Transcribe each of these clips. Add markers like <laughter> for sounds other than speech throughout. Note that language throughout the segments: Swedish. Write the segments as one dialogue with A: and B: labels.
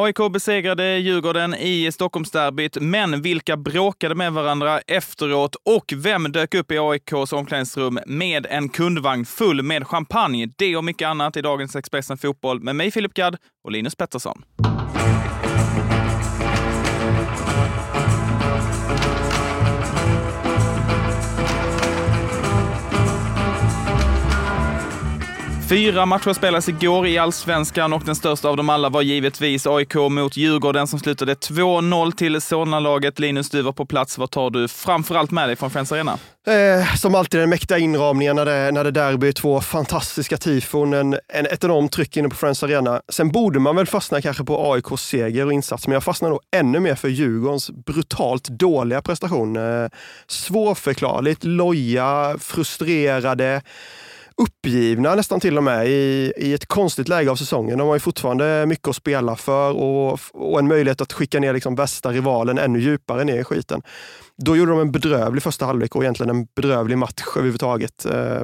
A: AIK besegrade Djurgården i Stockholmsderbyt, men vilka bråkade med varandra efteråt och vem dök upp i AIKs omklädningsrum med en kundvagn full med champagne? Det och mycket annat i dagens Expressen Fotboll med mig Filip Gadd och Linus Pettersson. Fyra matcher spelades igår i allsvenskan och den största av dem alla var givetvis AIK mot Djurgården som slutade 2-0 till Solna-laget. Linus, du var på plats. Vad tar du framförallt med dig från Friends Arena?
B: Eh, som alltid den mäktiga inramningen när det, när det derby, två fantastiska tifon, en, en, ett enormt tryck inne på Friends Arena. Sen borde man väl fastna kanske på AIKs seger och insats, men jag fastnar nog ännu mer för Djurgårdens brutalt dåliga prestation. Eh, svårförklarligt, loja, frustrerade uppgivna nästan till och med i, i ett konstigt läge av säsongen. De har ju fortfarande mycket att spela för och, och en möjlighet att skicka ner liksom bästa rivalen ännu djupare ner i skiten. Då gjorde de en bedrövlig första halvlek och egentligen en bedrövlig match överhuvudtaget. Eh,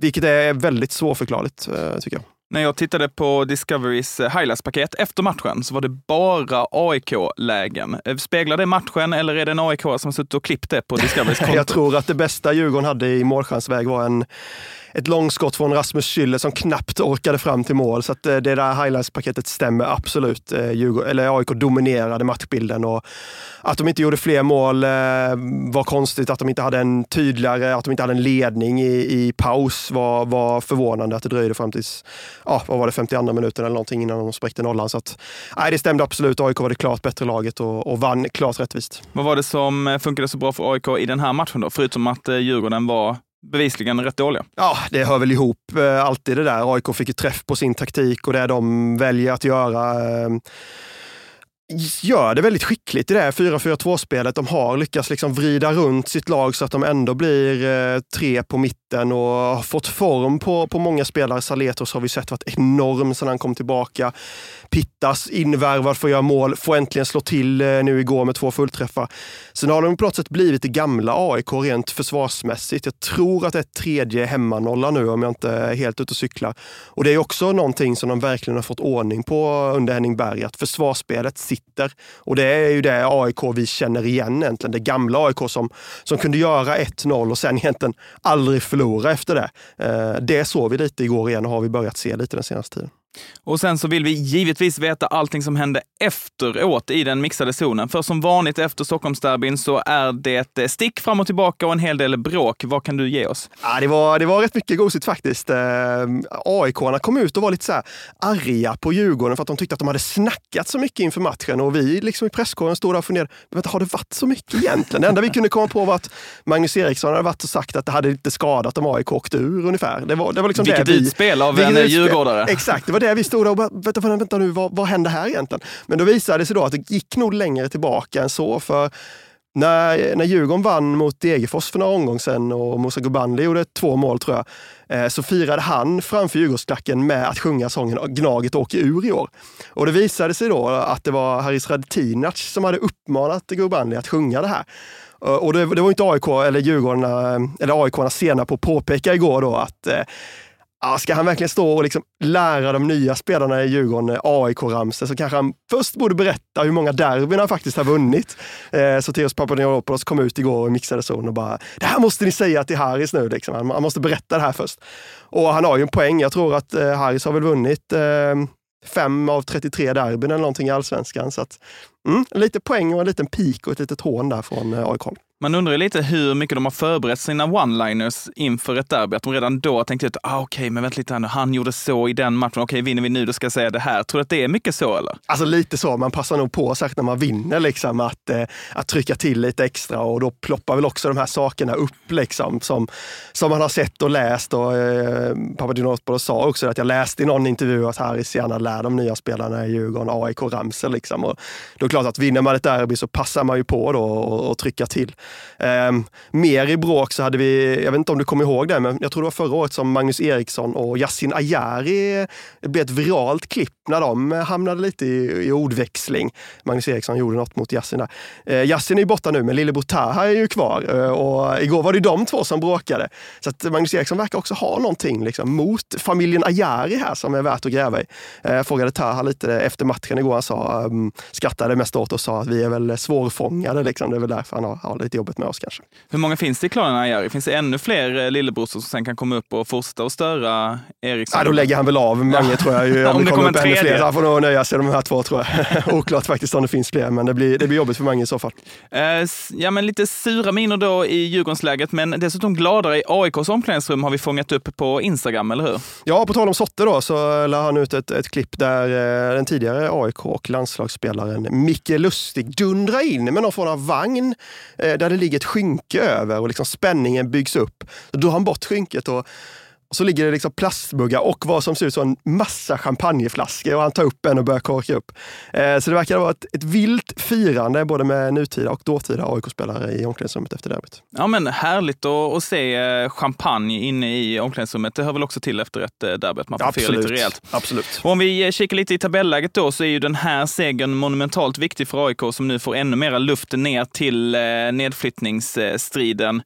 B: vilket är väldigt svårförklarligt, eh, tycker jag.
A: När jag tittade på Discoverys eh, highlights-paket efter matchen så var det bara AIK-lägen. Eh, speglar det matchen eller är det en AIK som suttit och klippt det på <laughs> Discoverys konto?
B: jag tror att det bästa Djurgården hade i målchansväg var en ett långskott från Rasmus Schüller som knappt orkade fram till mål. Så eh, det där highlights-paketet stämmer absolut. Djurgården, eller AIK dominerade matchbilden och att de inte gjorde fler mål var konstigt. Att de inte hade en tydligare, att de inte hade en ledning i, i paus var, var förvånande. Att det dröjde fram till, ja, vad var det, 52 minuten eller någonting innan de spräckte nollan. Så att, nej, det stämde absolut. AIK var det klart bättre laget och, och vann klart rättvist.
A: Vad var det som funkade så bra för AIK i den här matchen då? Förutom att Djurgården var bevisligen rätt dåliga.
B: Ja, det hör väl ihop eh, alltid det där. AIK fick ju träff på sin taktik och det de väljer att göra. Eh, gör det väldigt skickligt i det här 4-4-2-spelet. De har lyckats liksom vrida runt sitt lag så att de ändå blir eh, tre på mitten och har fått form på, på många spelare. Saletos har vi sett varit enorm sedan han kom tillbaka. Pittas invärvad för att göra mål, får äntligen slå till eh, nu igår med två fullträffar. Sen har de på något sätt blivit det gamla AIK rent försvarsmässigt. Jag tror att det är tredje hemmanolla nu om jag inte är helt ute och cyklar. Och det är också någonting som de verkligen har fått ordning på under Henning Berg, att försvarsspelet sitter. Och det är ju det AIK vi känner igen egentligen. Det gamla AIK som, som kunde göra 1-0 och sen egentligen aldrig förlora efter det. Eh, det såg vi lite igår igen och har vi börjat se lite den senaste tiden.
A: Och sen så vill vi givetvis veta allting som hände efteråt i den mixade zonen. För som vanligt efter Stockholmsderbyn så är det eh, stick fram och tillbaka och en hel del bråk. Vad kan du ge oss?
B: Ja, det, var, det var rätt mycket gosigt faktiskt. Eh, AIK-arna kom ut och var lite så här arga på Djurgården för att de tyckte att de hade snackat så mycket inför matchen. Och vi liksom i presskåren stod där och funderade, vänta, har det varit så mycket egentligen? Det enda vi kunde komma på var att Magnus Eriksson hade varit och sagt att det hade inte skadat om AIK åkte ur ungefär. Det var, det var liksom
A: Vilket
B: det
A: vi, utspel av en djurgårdare.
B: Exakt, det var det vi stod där och bara, vänta, vänta nu, vad, vad hände här egentligen? Men då visade det sig då att det gick nog längre tillbaka än så. För när, när Djurgården vann mot Degerfors för några omgångar sedan och Musa Gubandli gjorde två mål tror jag, eh, så firade han framför Djurgårdsklacken med att sjunga sången Gnaget åker ur i år. Och det visade sig då att det var Haris Radetinac som hade uppmanat Gubandli att sjunga det här. Eh, och det, det var inte AIK eller Djurgården, eh, eller AIK sena på att påpeka igår då att eh, Ja, ska han verkligen stå och liksom lära de nya spelarna i Djurgården eh, AIK-ramsor så kanske han först borde berätta hur många derbyn han faktiskt har vunnit. Eh, så Theos Papadopoulos kom ut igår och mixade zon och bara, det här måste ni säga till Haris nu. Liksom. Han måste berätta det här först. Och han har ju en poäng. Jag tror att eh, Haris har väl vunnit eh, fem av 33 derbyn eller någonting i allsvenskan. Så att, mm, lite poäng och en liten pik och ett litet hån där från eh, AIK.
A: Man undrar ju lite hur mycket de har förberett sina one-liners inför ett derby. Att de redan då tänkte att ah, okej, okay, men vänta lite här nu, han gjorde så i den matchen. Okej, okay, vinner vi nu, då ska jag säga det här. Tror du att det är mycket så eller?
B: Alltså lite så. Man passar nog på, särskilt när man vinner, liksom, att, eh, att trycka till lite extra och då ploppar väl också de här sakerna upp liksom, som, som man har sett och läst. Och, eh, Papadinopoulos sa också att jag läste i någon intervju att Harris gärna lär de nya spelarna i Djurgården AIK-ramsor. Liksom. Och då är det klart att vinner man ett derby så passar man ju på då och, och trycka till. Eh, mer i bråk så hade vi, jag vet inte om du kommer ihåg det, men jag tror det var förra året som Magnus Eriksson och Yasin Ayari, det blev ett viralt klipp när de hamnade lite i, i ordväxling. Magnus Eriksson gjorde något mot Yasin där. Eh, Yasin är ju borta nu, men Lillebo Taha är ju kvar eh, och igår var det de två som bråkade. Så att Magnus Eriksson verkar också ha någonting liksom, mot familjen Ayari här som är värt att gräva i. Eh, jag frågade Taha lite efter matchen igår. Han sa, um, skrattade mest åt och sa att vi är väl svårfångade. Liksom. Det är väl därför han har, har lite jobbet med oss kanske.
A: Hur många finns det i klanen Ayari? Finns det ännu fler eh, lillebrorsor som sen kan komma upp och fortsätta att störa Eriksson?
B: Ja, då lägger han väl av Mange ja. tror jag. Ju, <laughs>
A: om, om det kommer, kommer tredje. Fler,
B: han får nog nöja sig med de här två tror jag. <laughs> Oklart faktiskt om det finns fler, men det blir, det blir jobbigt för Mange i så fall.
A: Uh, ja, men lite sura miner då i Djurgårdsläget, men dessutom gladare i AIKs omklädningsrum har vi fångat upp på Instagram, eller hur?
B: Ja, på tal om Sotte då, så la han ut ett, ett klipp där eh, den tidigare AIK och landslagsspelaren Micke Lustig dundrar in med någon form av vagn eh, där det ligger ett skynke över och liksom spänningen byggs upp. Då drar han bort skynket och och så ligger det liksom plastmuggar och vad som ser ut som en massa champagneflaskor och han tar upp en och börjar korka upp. Eh, så det verkar vara ett, ett vilt firande både med nutida och dåtida AIK-spelare i omklädningsrummet efter derbyt.
A: Ja men härligt att, att se eh, champagne inne i omklädningsrummet. Det hör väl också till efter ett eh, derby att man får fira lite rejält.
B: Absolut.
A: Och om vi kikar lite i tabelläget då så är ju den här segern monumentalt viktig för AIK som nu får ännu mera luft ner till nedflyttningsstriden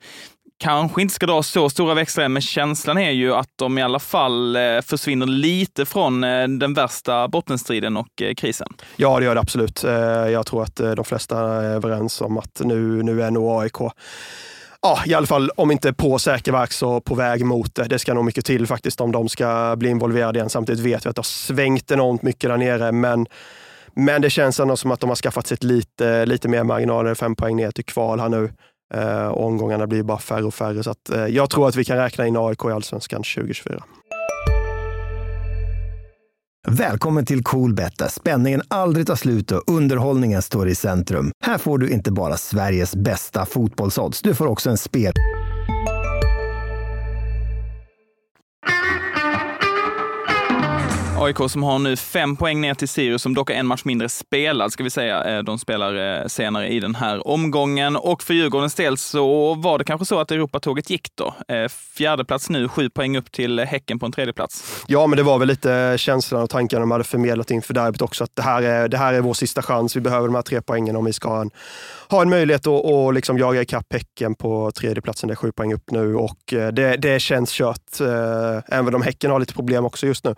A: kanske inte ska dra så stora växlar, men känslan är ju att de i alla fall eh, försvinner lite från eh, den värsta bottenstriden och eh, krisen.
B: Ja, det gör det absolut. Jag tror att de flesta är överens om att nu, nu är nog AIK ja, i alla fall om inte på säker verk så på väg mot det. Det ska nog mycket till faktiskt om de ska bli involverade igen. Samtidigt vet vi att det har svängt enormt mycket där nere, men men det känns ändå som att de har skaffat sig lite, lite mer marginaler, fem poäng ner till kval här nu. Eh, och omgångarna blir bara färre och färre. Så att, eh, jag tror att vi kan räkna in AIK i Allsvenskan 2024.
C: Välkommen till Coolbet där spänningen aldrig tar slut och underhållningen står i centrum. Här får du inte bara Sveriges bästa fotbollsodds, du får också en spel...
A: AIK som har nu fem poäng ner till Sirius, som dock har en match mindre spelad, ska vi säga. Eh, de spelar eh, senare i den här omgången. Och för Djurgårdens del så var det kanske så att Europatåget gick då. Eh, fjärde plats nu, sju poäng upp till Häcken på en tredje plats.
B: Ja, men det var väl lite känslan och tankarna de hade förmedlat inför derbyt också, att det här, är, det här är vår sista chans. Vi behöver de här tre poängen om vi ska ha en, ha en möjlighet att och liksom jaga ikapp Häcken på tredjeplatsen. Det är sju poäng upp nu och det, det känns kört. Även om Häcken har lite problem också just nu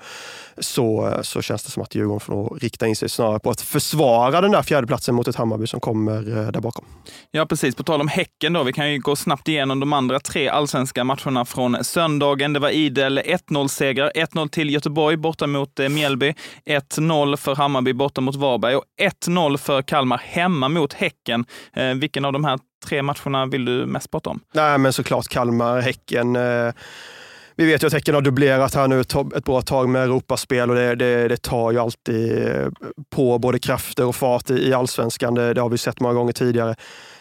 B: så, så känns det som att Djurgården får rikta in sig snarare på att försvara den där fjärdeplatsen mot ett Hammarby som kommer eh, där bakom.
A: Ja, precis. På tal om Häcken då. Vi kan ju gå snabbt igenom de andra tre allsvenska matcherna från söndagen. Det var idel 1-0-seger. 1-0 till Göteborg borta mot eh, Mjällby. 1-0 för Hammarby borta mot Varberg och 1-0 för Kalmar hemma mot Häcken. Eh, vilken av de här tre matcherna vill du mest prata om?
B: Nej, men såklart Kalmar, Häcken. Eh vi vet ju att Häcken har dubblerat här nu ett bra tag med Europaspel och det, det, det tar ju alltid eh, på både krafter och fart i allsvenskan. Det, det har vi sett många gånger tidigare.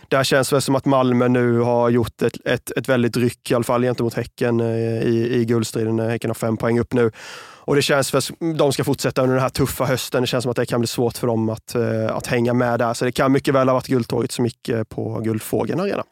B: Där känns det som att Malmö nu har gjort ett, ett, ett väldigt ryck, i alla fall gentemot Häcken eh, i, i guldstriden. Häcken har fem poäng upp nu. Och det känns för de ska fortsätta under den här tuffa hösten. Det känns som att det kan bli svårt för dem att, eh, att hänga med där. Så det kan mycket väl ha varit Guldtåget som gick på Guldfågeln Arena.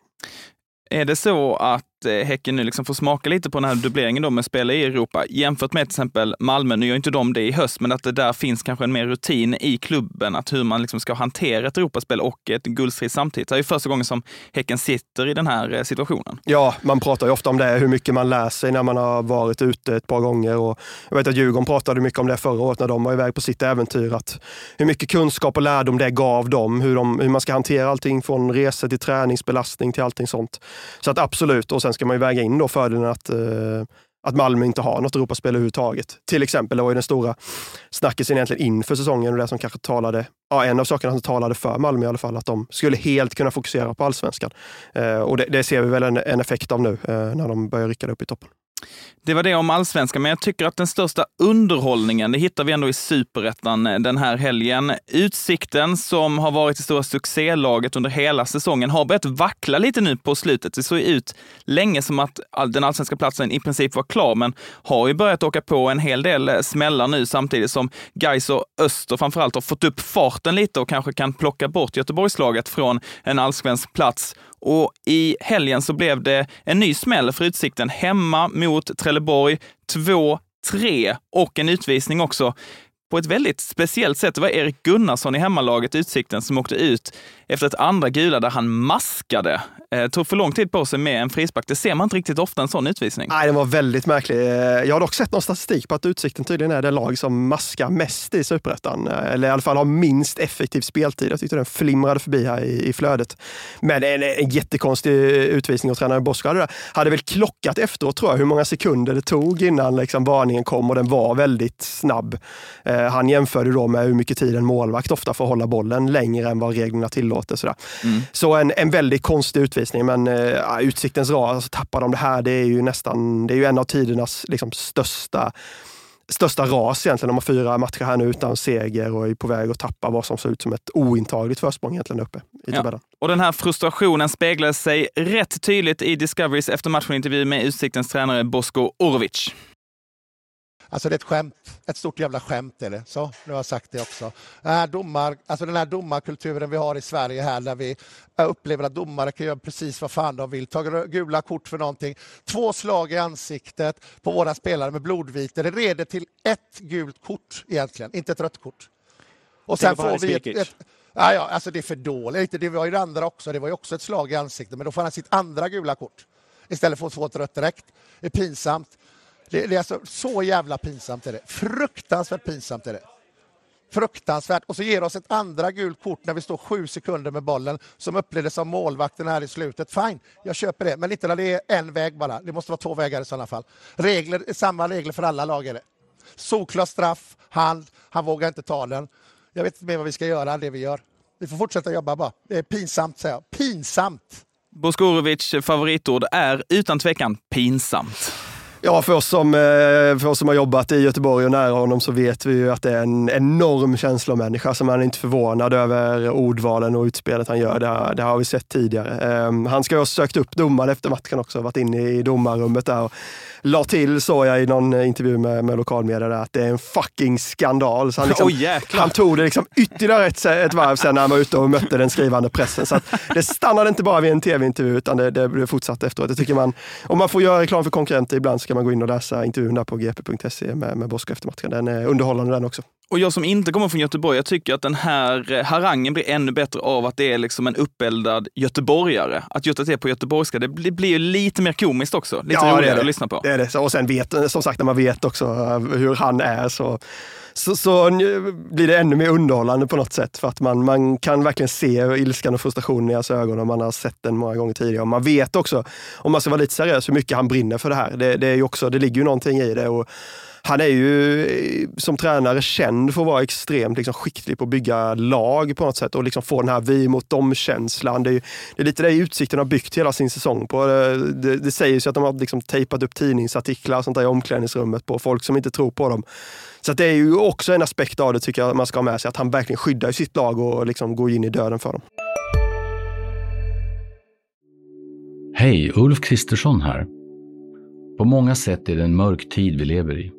A: Är det så att Eh, Häcken nu liksom får smaka lite på den här dubbleringen då med spela i Europa jämfört med till exempel Malmö. Nu gör inte de det i höst, men att det där finns kanske en mer rutin i klubben, att hur man liksom ska hantera ett Europaspel och ett guldstrid samtidigt. Det är ju första gången som Häcken sitter i den här eh, situationen.
B: Ja, man pratar ju ofta om det, hur mycket man lär sig när man har varit ute ett par gånger. Och jag vet att Djurgården pratade mycket om det förra året när de var iväg på sitt äventyr. Att hur mycket kunskap och lärdom det gav dem, hur, de, hur man ska hantera allting från resor till träningsbelastning till allting sånt. Så att absolut, och sen Sen ska man ju väga in då fördelen att, eh, att Malmö inte har något Europaspel överhuvudtaget. Till exempel, det var ju den stora snackisen egentligen inför säsongen och det som kanske talade, ja, en av sakerna som talade för Malmö i alla fall, att de skulle helt kunna fokusera på allsvenskan. Eh, och det, det, ser vi väl en, en effekt av nu eh, när de börjar rycka upp i toppen.
A: Det var det om allsvenskan, men jag tycker att den största underhållningen, det hittar vi ändå i superettan eh, den här helgen. Utsikten, som har varit det stora succélaget under hela säsongen, har börjat vackla lite nu på slutet. Det såg ut länge som att den allsvenska platsen i princip var klar, men har ju börjat åka på en hel del eh, smällar nu samtidigt som Gais och Öster framförallt har fått upp farten lite och kanske kan plocka bort Göteborgslaget från en allsvensk plats och i helgen så blev det en ny smäll för Utsikten hemma mot Trelleborg. 2-3 och en utvisning också på ett väldigt speciellt sätt. Det var Erik Gunnarsson i hemmalaget Utsikten som åkte ut efter ett andra gula där han maskade. Eh, tog för lång tid på sig med en frispark. Det ser man inte riktigt ofta en sån utvisning.
B: Nej, den var väldigt märklig. Eh, jag har dock sett någon statistik på att Utsikten tydligen är det lag som maskar mest i Superettan. Eh, eller i alla fall har minst effektiv speltid. Jag tyckte den flimrade förbi här i, i flödet. Men en, en jättekonstig utvisning och tränare Bosko hade, hade väl klockat efteråt tror jag hur många sekunder det tog innan liksom varningen kom och den var väldigt snabb. Han jämförde då med hur mycket tid en målvakt ofta får hålla bollen längre än vad reglerna tillåter. Sådär. Mm. Så en, en väldigt konstig utvisning, men uh, Utsiktens ras, alltså, tappar de det här, det är ju nästan, det är ju en av tidernas liksom, största största ras egentligen. De har fyra matcher här nu utan seger och är på väg att tappa vad som ser ut som ett ointagligt försprång egentligen uppe i tabellen.
A: Ja. Och den här frustrationen speglar sig rätt tydligt i Discoverys eftermatchen-intervju med Utsiktens tränare Bosko Orovic.
D: Alltså det är ett skämt, ett stort jävla skämt är det. Så, nu har jag sagt det också. Den här, domar, alltså den här domarkulturen vi har i Sverige här där vi upplever att domare kan göra precis vad fan de vill. Ta gula kort för någonting. Två slag i ansiktet på våra spelare med blodvite. Det leder till ett gult kort egentligen, inte ett rött kort. Och sen får vi ett, ett Ja, ja, alltså det är för dåligt. Det var ju det andra också. Det var ju också ett slag i ansiktet, men då får han sitt andra gula kort istället för att få ett rött direkt. Det är pinsamt. Det, det, är alltså så jävla pinsamt är det. Fruktansvärt pinsamt är det. Fruktansvärt. Och så ger oss ett andra gult kort när vi står sju sekunder med bollen som upplevdes av målvakten här i slutet. Fine, jag köper det. Men inte när det är en väg bara. Det måste vara två vägar i sådana fall. Regler, samma regler för alla lag är det. Solklar straff, hand, han vågar inte ta den. Jag vet inte mer vad vi ska göra än det vi gör. Vi får fortsätta jobba bara. Det är pinsamt, säger jag. Pinsamt!
A: Boskorovic favoritord är utan tvekan pinsamt.
B: Ja, för oss, som, eh, för oss som har jobbat i Göteborg och nära honom så vet vi ju att det är en enorm känslomänniska som man är inte förvånad över ordvalen och utspelet han gör. Det, det har vi sett tidigare. Ehm, han ska ha sökt upp domaren efter matchen också, varit inne i domarrummet där och la till, såg jag i någon intervju med, med lokalmedia, där, att det är en fucking skandal. Så han, <laughs> liksom,
A: oh,
B: han tog det liksom ytterligare ett, ett varv sen när han var ute och mötte den skrivande pressen. Så det stannade inte bara vid en tv-intervju utan det, det fortsatte efteråt. Jag tycker man, om man får göra reklam för konkurrenter ibland så ska man gå in och läsa intervjun där på gp.se med, med Bosko efter matchen. Den är underhållande den också.
A: Och jag som inte kommer från Göteborg, jag tycker att den här eh, harangen blir ännu bättre av att det är liksom en uppeldad göteborgare. Att götta till på göteborgska, det blir, blir lite mer komiskt också. Lite ja, roligare att lyssna på.
B: Det är det. Och sen vet, som sagt, när man vet också eh, hur han är så, så, så blir det ännu mer underhållande på något sätt. För att man, man kan verkligen se ilskan och frustrationen i hans ögon om man har sett den många gånger tidigare. Och man vet också, om man ska vara lite seriös, hur mycket han brinner för det här. Det, det är ju också, det ligger ju någonting i det. Och, han är ju eh, som tränare känd för att vara extremt liksom, skicklig på att bygga lag på något sätt och liksom få den här vi mot dem-känslan. Det, det, är lite det Utsikten har byggt hela sin säsong på. Det, det, det sägs ju att de har liksom tejpat upp tidningsartiklar och sånt där i omklädningsrummet på folk som inte tror på dem. Så det är ju också en aspekt av det tycker jag man ska ha med sig, att han verkligen skyddar sitt lag och liksom går in i döden för dem.
E: Hej, Ulf Kristersson här. På många sätt är det en mörk tid vi lever i.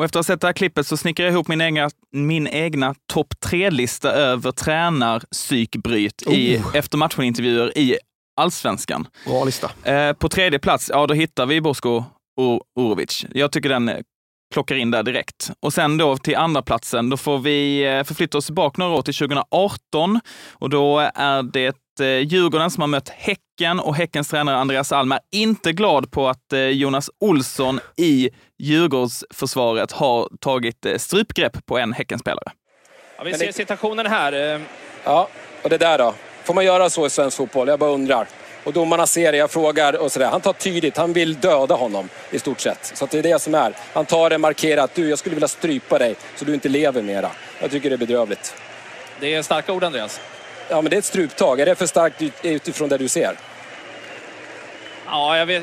A: Och efter att ha sett det här klippet så snickrar jag ihop min egna, min egna topp tre-lista över tränarpsykbryt oh. i eftermatchen-intervjuer i allsvenskan.
B: Bra lista.
A: Eh, på tredje plats, ja då hittar vi Bosko Orovic. Jag tycker den plockar in där direkt. Och sen då till andra platsen, då får vi eh, förflytta oss bak några år till 2018 och då är det eh, Djurgården som har mött Häcken och Häckens tränare Andreas Alm är inte glad på att eh, Jonas Olsson i Djurgårdsförsvaret har tagit strypgrepp på en Häckenspelare.
F: Ja, vi ser situationen här.
G: Ja, och det där då? Får man göra så i svensk fotboll? Jag bara undrar. Och domarna ser det, jag frågar och sådär. Han tar tydligt, han vill döda honom i stort sett. Så det är det som är. Han tar det, markerar att du, jag skulle vilja strypa dig så du inte lever mera. Jag tycker det är bedrövligt.
F: Det är starka ord Andreas.
G: Ja, men det är ett struptag. Är det för starkt utifrån det du ser?
F: Ja, jag vet.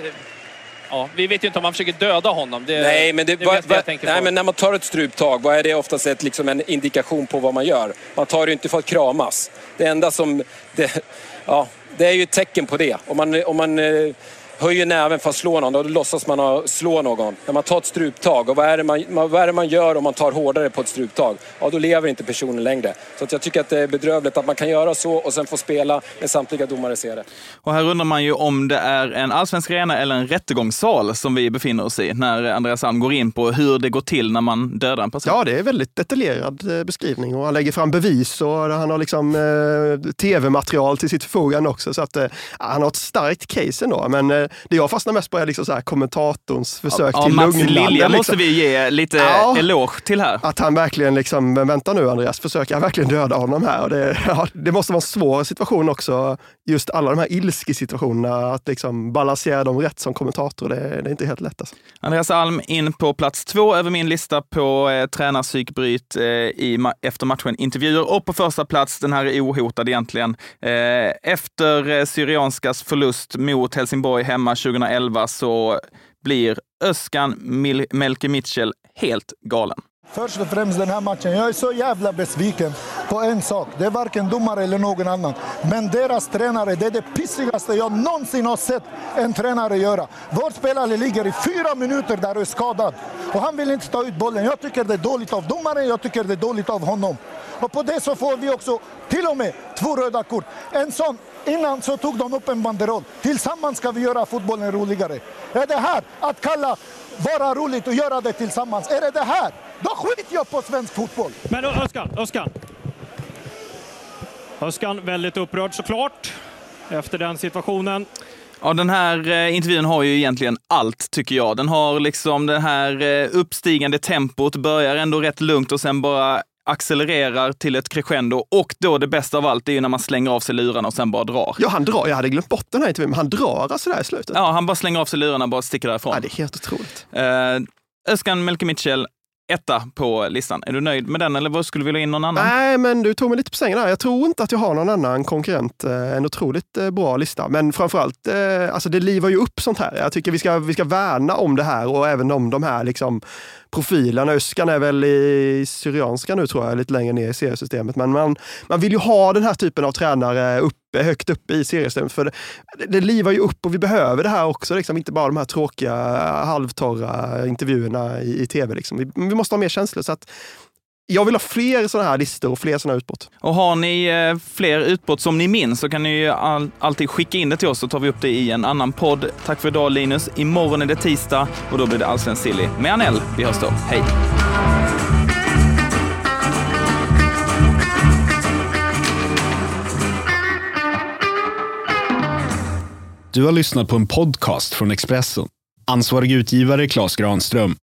F: Ja, vi vet ju inte om han försöker döda honom. Det,
G: nej, men, det, det va, va, nej men när man tar ett struptag, vad är det oftast ett, liksom en indikation på vad man gör? Man tar det inte för att kramas. Det enda som... Det, ja, det är ju ett tecken på det. Om man, om man eh, höjer näven för att slå någon, då låtsas man slå någon. När man tar ett struptag, och vad är, det man, vad är det man gör om man tar hårdare på ett struptag? Ja, då lever inte personen längre. Så att jag tycker att det är bedrövligt att man kan göra så och sen få spela när samtliga domare ser det.
A: Och här undrar man ju om det är en allsvensk arena eller en rättegångssal som vi befinner oss i, när Andreas Alm går in på hur det går till när man dödar en person.
B: Ja, det är väldigt detaljerad eh, beskrivning och han lägger fram bevis och han har liksom eh, tv-material till sitt förfogande också. Så att eh, han har ett starkt case ändå. Men eh, det jag fastnar mest på är liksom så här kommentatorns försök ja, till
A: Mats
B: lugnande.
A: Lilja liksom. måste vi ge lite ja, eloge till här.
B: Att han verkligen liksom, vänta nu Andreas, försöker han verkligen döda honom här? Och det, <laughs> ja, det måste vara en svår situation också, just alla de här ilskesituationerna, att liksom balansera dem rätt som kommentator, det, det är inte helt lätt. Alltså.
A: Andreas Alm in på plats två över min lista på eh, tränarpsykbryt eh, i, efter matchen-intervjuer och på första plats, den här är ohotad egentligen, eh, efter eh, Syrianskas förlust mot Helsingborg hemma 2011 så blir Öskan Melke Mitchell helt galen.
H: Först och främst den här matchen, jag är så jävla besviken på en sak. Det är varken domare eller någon annan. Men deras tränare, det är det pissigaste jag någonsin har sett en tränare göra. Vår spelare ligger i fyra minuter där och är skadad. Och han vill inte ta ut bollen. Jag tycker det är dåligt av domaren, jag tycker det är dåligt av honom. Och på det så får vi också till och med två röda kort. En sån Innan så tog de upp en banderoll. Tillsammans ska vi göra fotbollen roligare. Är det här att kalla vara roligt och göra det tillsammans? Är det det här? Då skiter jag på svensk fotboll.
F: Men Öskan, Öskan. Öskan väldigt upprörd såklart efter den situationen.
A: Ja, den här eh, intervjun har ju egentligen allt, tycker jag. Den har liksom det här eh, uppstigande tempot, börjar ändå rätt lugnt och sen bara accelererar till ett crescendo och då det bästa av allt är ju när man slänger av sig lurarna och sen bara drar.
B: Ja, han drar. Jag hade glömt bort den här intervjun, men han drar alltså där i slutet.
A: Ja, han bara slänger av sig lurarna och bara sticker därifrån.
B: Ja, det är helt otroligt.
A: Uh, Özcan Melke Mitchell etta på listan. Är du nöjd med den eller vad skulle du vilja in någon annan?
B: Nej, men du tog mig lite på sängen där. Jag tror inte att jag har någon annan konkurrent. Eh, en otroligt eh, bra lista. Men framförallt, eh, alltså det livar ju upp sånt här. Jag tycker vi ska, vi ska värna om det här och även om de här liksom profilerna. Öskan är väl i Syrianska nu tror jag, lite längre ner i seriesystemet. Men man, man vill ju ha den här typen av tränare uppe, högt uppe i seriesystemet. För det, det livar ju upp och vi behöver det här också. Liksom. Inte bara de här tråkiga, halvtorra intervjuerna i, i tv. Liksom. Vi, vi, måste ha mer känslor. Så att jag vill ha fler sådana här listor och fler sådana utbrott.
A: Och har ni eh, fler utbrott som ni minns så kan ni ju all, alltid skicka in det till oss så tar vi upp det i en annan podd. Tack för idag Linus. Imorgon är det tisdag och då blir det Allsvenskt Silly med Anel. Vi hörs då. Hej!
I: Du har lyssnat på en podcast från Expressen. Ansvarig utgivare Klas Granström